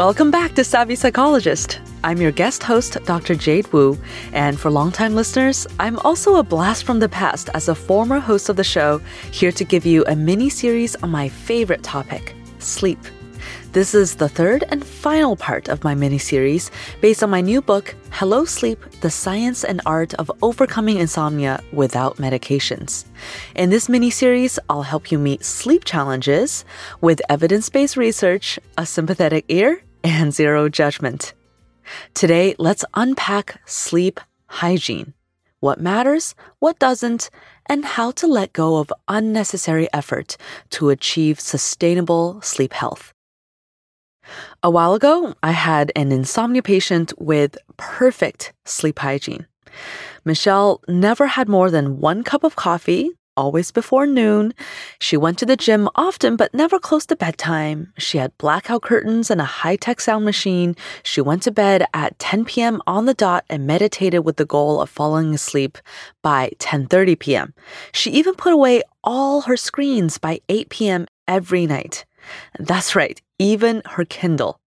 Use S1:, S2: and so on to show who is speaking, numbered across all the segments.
S1: Welcome back to Savvy Psychologist. I'm your guest host, Dr. Jade Wu, and for longtime listeners, I'm also a blast from the past as a former host of the show, here to give you a mini series on my favorite topic sleep. This is the third and final part of my mini series based on my new book, Hello Sleep The Science and Art of Overcoming Insomnia Without Medications. In this mini series, I'll help you meet sleep challenges with evidence based research, a sympathetic ear, and zero judgment. Today, let's unpack sleep hygiene what matters, what doesn't, and how to let go of unnecessary effort to achieve sustainable sleep health. A while ago, I had an insomnia patient with perfect sleep hygiene. Michelle never had more than one cup of coffee, always before noon. She went to the gym often, but never close to bedtime. She had blackout curtains and a high tech sound machine. She went to bed at 10 p.m. on the dot and meditated with the goal of falling asleep by 10:30 p.m. She even put away all her screens by 8 p.m. every night. That's right, even her Kindle.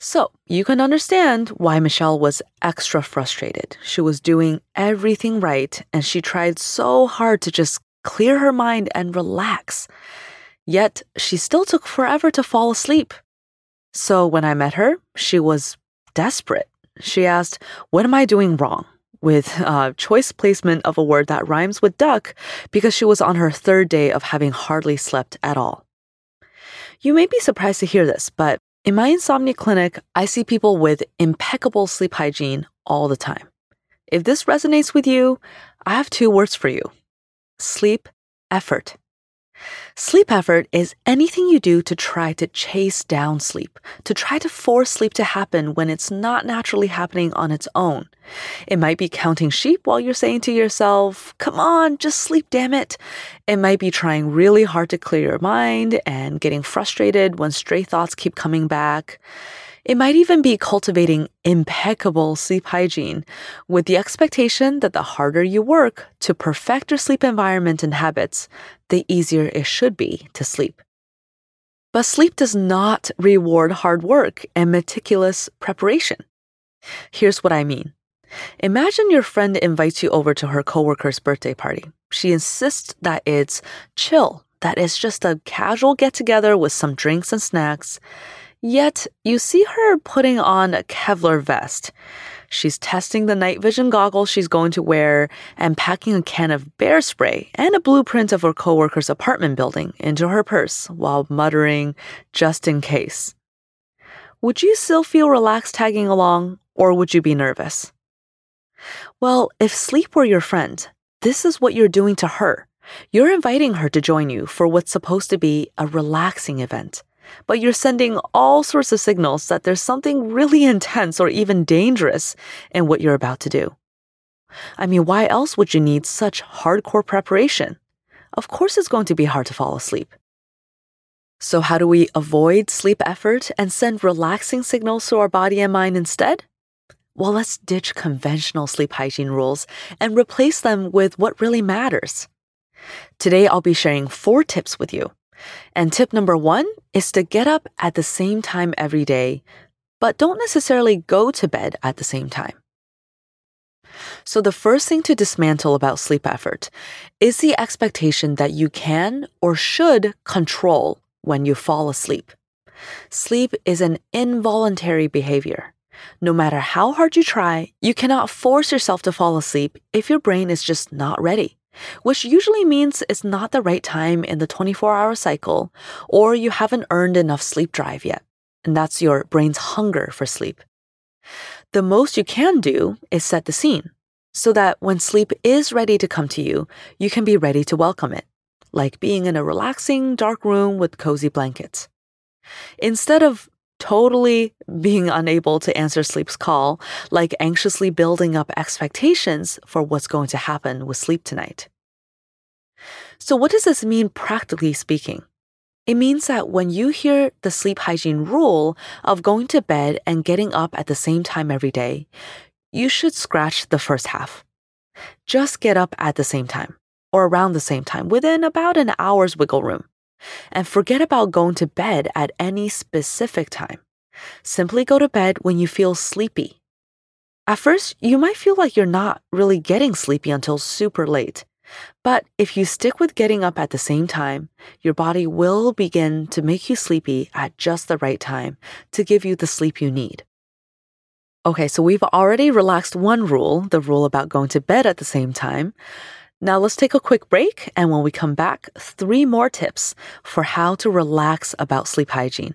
S1: So, you can understand why Michelle was extra frustrated. She was doing everything right and she tried so hard to just clear her mind and relax. Yet, she still took forever to fall asleep. So, when I met her, she was desperate. She asked, What am I doing wrong? With a choice placement of a word that rhymes with duck because she was on her third day of having hardly slept at all. You may be surprised to hear this, but in my insomnia clinic, I see people with impeccable sleep hygiene all the time. If this resonates with you, I have two words for you sleep effort. Sleep effort is anything you do to try to chase down sleep, to try to force sleep to happen when it's not naturally happening on its own. It might be counting sheep while you're saying to yourself, come on, just sleep, damn it. It might be trying really hard to clear your mind and getting frustrated when stray thoughts keep coming back. It might even be cultivating impeccable sleep hygiene with the expectation that the harder you work to perfect your sleep environment and habits, the easier it should be to sleep. But sleep does not reward hard work and meticulous preparation. Here's what I mean. Imagine your friend invites you over to her coworker's birthday party. She insists that it's chill, that it's just a casual get together with some drinks and snacks. Yet, you see her putting on a Kevlar vest. She's testing the night vision goggles she's going to wear and packing a can of bear spray and a blueprint of her coworker's apartment building into her purse while muttering, just in case. Would you still feel relaxed tagging along, or would you be nervous? Well, if sleep were your friend, this is what you're doing to her. You're inviting her to join you for what's supposed to be a relaxing event but you're sending all sorts of signals that there's something really intense or even dangerous in what you're about to do. I mean, why else would you need such hardcore preparation? Of course, it's going to be hard to fall asleep. So, how do we avoid sleep effort and send relaxing signals to our body and mind instead? Well, let's ditch conventional sleep hygiene rules and replace them with what really matters. Today, I'll be sharing four tips with you and tip number one is to get up at the same time every day, but don't necessarily go to bed at the same time. So, the first thing to dismantle about sleep effort is the expectation that you can or should control when you fall asleep. Sleep is an involuntary behavior. No matter how hard you try, you cannot force yourself to fall asleep if your brain is just not ready, which usually means it's not the right time in the 24 hour cycle or you haven't earned enough sleep drive yet. And that's your brain's hunger for sleep. The most you can do is set the scene so that when sleep is ready to come to you, you can be ready to welcome it, like being in a relaxing, dark room with cozy blankets. Instead of totally being unable to answer sleep's call, like anxiously building up expectations for what's going to happen with sleep tonight. So, what does this mean practically speaking? It means that when you hear the sleep hygiene rule of going to bed and getting up at the same time every day, you should scratch the first half. Just get up at the same time or around the same time within about an hour's wiggle room. And forget about going to bed at any specific time. Simply go to bed when you feel sleepy. At first, you might feel like you're not really getting sleepy until super late. But if you stick with getting up at the same time, your body will begin to make you sleepy at just the right time to give you the sleep you need. Okay, so we've already relaxed one rule, the rule about going to bed at the same time. Now let's take a quick break, and when we come back, three more tips for how to relax about sleep hygiene.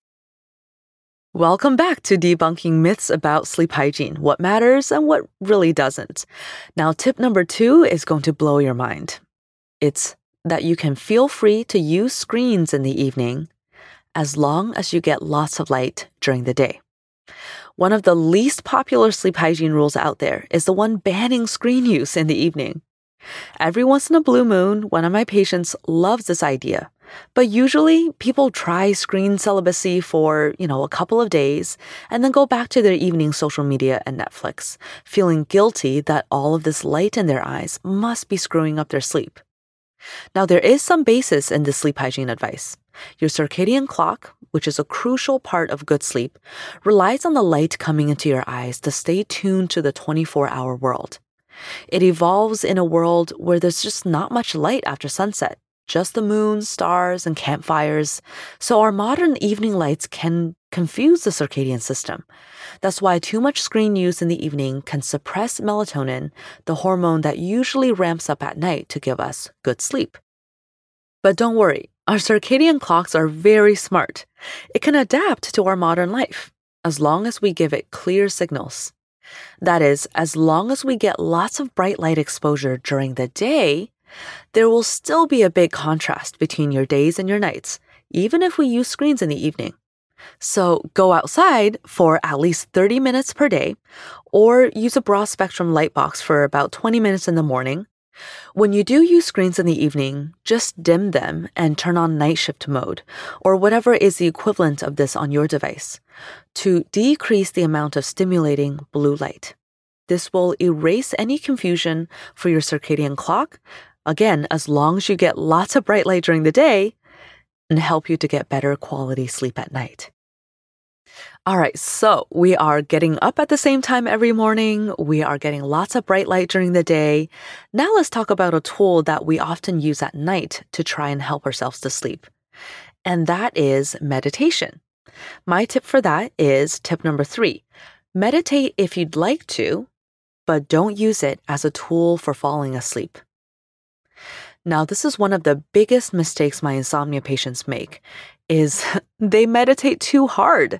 S1: Welcome back to debunking myths about sleep hygiene, what matters and what really doesn't. Now, tip number two is going to blow your mind. It's that you can feel free to use screens in the evening as long as you get lots of light during the day. One of the least popular sleep hygiene rules out there is the one banning screen use in the evening. Every once in a blue moon, one of my patients loves this idea but usually people try screen celibacy for, you know, a couple of days and then go back to their evening social media and Netflix, feeling guilty that all of this light in their eyes must be screwing up their sleep. Now, there is some basis in this sleep hygiene advice. Your circadian clock, which is a crucial part of good sleep, relies on the light coming into your eyes to stay tuned to the 24 hour world. It evolves in a world where there's just not much light after sunset just the moon, stars, and campfires, so our modern evening lights can confuse the circadian system. That's why too much screen use in the evening can suppress melatonin, the hormone that usually ramps up at night to give us good sleep. But don't worry, our circadian clocks are very smart. It can adapt to our modern life as long as we give it clear signals. That is, as long as we get lots of bright light exposure during the day, there will still be a big contrast between your days and your nights, even if we use screens in the evening. So go outside for at least 30 minutes per day, or use a broad spectrum light box for about 20 minutes in the morning, When you do use screens in the evening, just dim them and turn on night shift mode, or whatever is the equivalent of this on your device, to decrease the amount of stimulating blue light. This will erase any confusion for your circadian clock, again, as long as you get lots of bright light during the day, and help you to get better quality sleep at night. All right, so we are getting up at the same time every morning. We are getting lots of bright light during the day. Now let's talk about a tool that we often use at night to try and help ourselves to sleep. And that is meditation. My tip for that is tip number three meditate if you'd like to, but don't use it as a tool for falling asleep. Now, this is one of the biggest mistakes my insomnia patients make is they meditate too hard.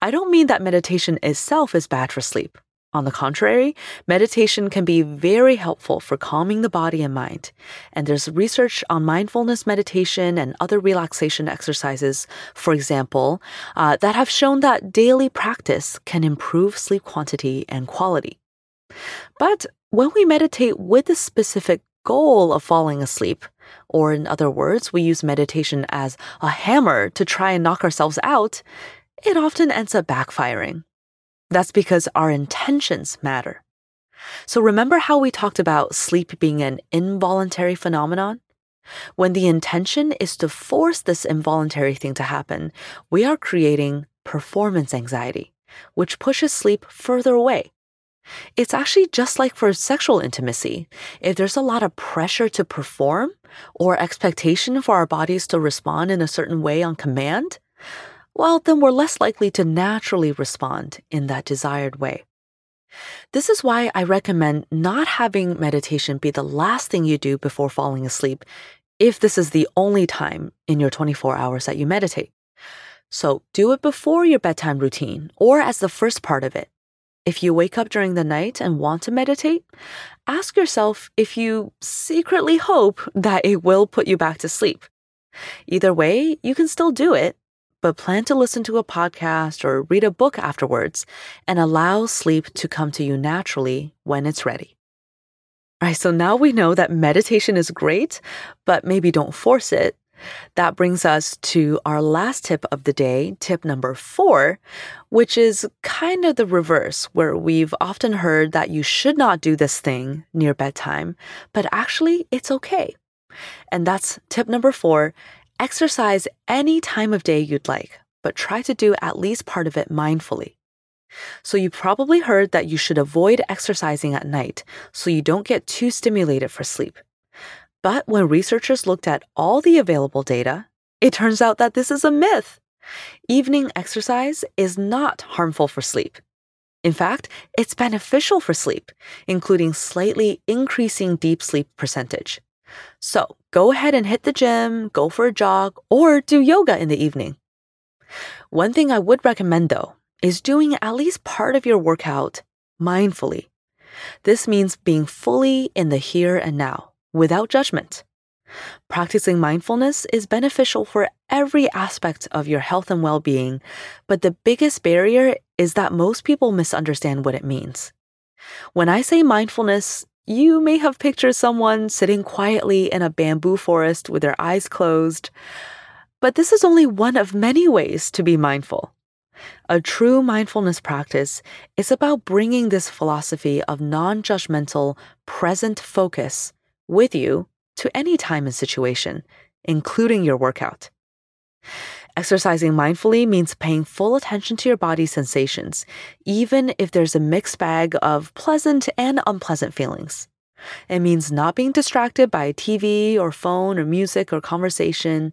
S1: I don't mean that meditation itself is bad for sleep. On the contrary, meditation can be very helpful for calming the body and mind. And there's research on mindfulness meditation and other relaxation exercises, for example, uh, that have shown that daily practice can improve sleep quantity and quality. But when we meditate with a specific goal of falling asleep, or in other words, we use meditation as a hammer to try and knock ourselves out, it often ends up backfiring. That's because our intentions matter. So remember how we talked about sleep being an involuntary phenomenon? When the intention is to force this involuntary thing to happen, we are creating performance anxiety, which pushes sleep further away. It's actually just like for sexual intimacy. If there's a lot of pressure to perform or expectation for our bodies to respond in a certain way on command, well, then we're less likely to naturally respond in that desired way. This is why I recommend not having meditation be the last thing you do before falling asleep if this is the only time in your 24 hours that you meditate. So do it before your bedtime routine or as the first part of it. If you wake up during the night and want to meditate, ask yourself if you secretly hope that it will put you back to sleep. Either way, you can still do it but plan to listen to a podcast or read a book afterwards and allow sleep to come to you naturally when it's ready. All right, so now we know that meditation is great, but maybe don't force it. That brings us to our last tip of the day, tip number four, which is kind of the reverse, where we've often heard that you should not do this thing near bedtime, but actually it's okay. And that's tip number four Exercise any time of day you'd like, but try to do at least part of it mindfully. So, you probably heard that you should avoid exercising at night so you don't get too stimulated for sleep. But when researchers looked at all the available data, it turns out that this is a myth. Evening exercise is not harmful for sleep. In fact, it's beneficial for sleep, including slightly increasing deep sleep percentage. So go ahead and hit the gym, go for a jog, or do yoga in the evening. One thing I would recommend though is doing at least part of your workout mindfully. This means being fully in the here and now without judgment. Practicing mindfulness is beneficial for every aspect of your health and well being, but the biggest barrier is that most people misunderstand what it means. When I say mindfulness, you may have pictured someone sitting quietly in a bamboo forest with their eyes closed. But this is only one of many ways to be mindful. A true mindfulness practice is about bringing this philosophy of non judgmental, present focus with you to any time and situation, including your workout. Exercising mindfully means paying full attention to your body's sensations, even if there's a mixed bag of pleasant and unpleasant feelings. It means not being distracted by TV or phone or music or conversation.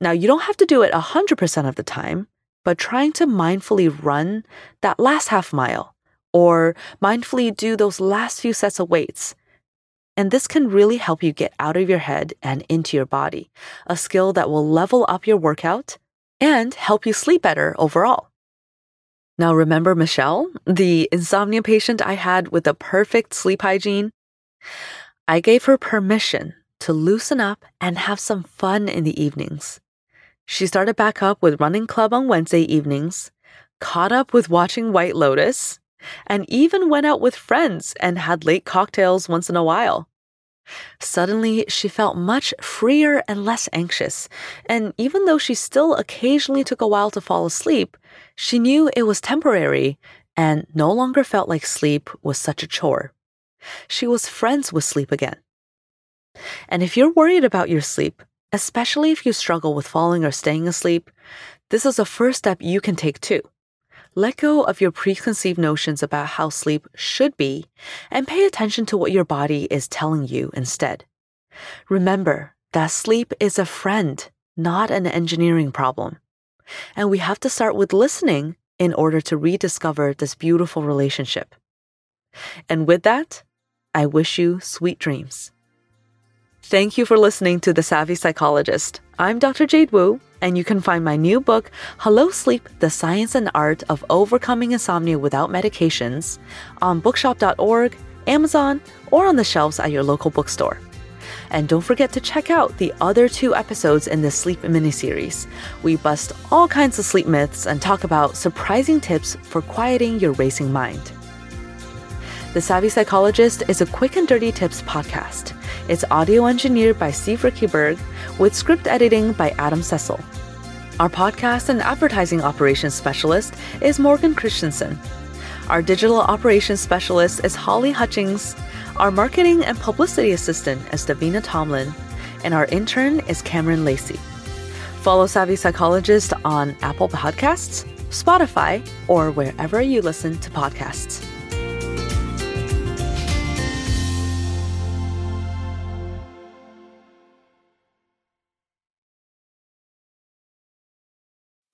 S1: Now, you don't have to do it 100% of the time, but trying to mindfully run that last half mile or mindfully do those last few sets of weights. And this can really help you get out of your head and into your body, a skill that will level up your workout and help you sleep better overall. Now, remember Michelle, the insomnia patient I had with the perfect sleep hygiene? I gave her permission to loosen up and have some fun in the evenings. She started back up with running club on Wednesday evenings, caught up with watching White Lotus, and even went out with friends and had late cocktails once in a while. Suddenly, she felt much freer and less anxious, and even though she still occasionally took a while to fall asleep, she knew it was temporary and no longer felt like sleep was such a chore. She was friends with sleep again. And if you're worried about your sleep, especially if you struggle with falling or staying asleep, this is a first step you can take too. Let go of your preconceived notions about how sleep should be and pay attention to what your body is telling you instead. Remember that sleep is a friend, not an engineering problem. And we have to start with listening in order to rediscover this beautiful relationship. And with that, I wish you sweet dreams. Thank you for listening to The Savvy Psychologist. I'm Dr. Jade Wu, and you can find my new book, Hello Sleep The Science and Art of Overcoming Insomnia Without Medications, on bookshop.org, Amazon, or on the shelves at your local bookstore. And don't forget to check out the other two episodes in this sleep miniseries. We bust all kinds of sleep myths and talk about surprising tips for quieting your racing mind. The Savvy Psychologist is a quick and dirty tips podcast. It's audio engineered by Steve Riekeberg with script editing by Adam Cecil. Our podcast and advertising operations specialist is Morgan Christensen. Our digital operations specialist is Holly Hutchings. Our marketing and publicity assistant is Davina Tomlin. And our intern is Cameron Lacey. Follow Savvy Psychologist on Apple Podcasts, Spotify, or wherever you listen to podcasts.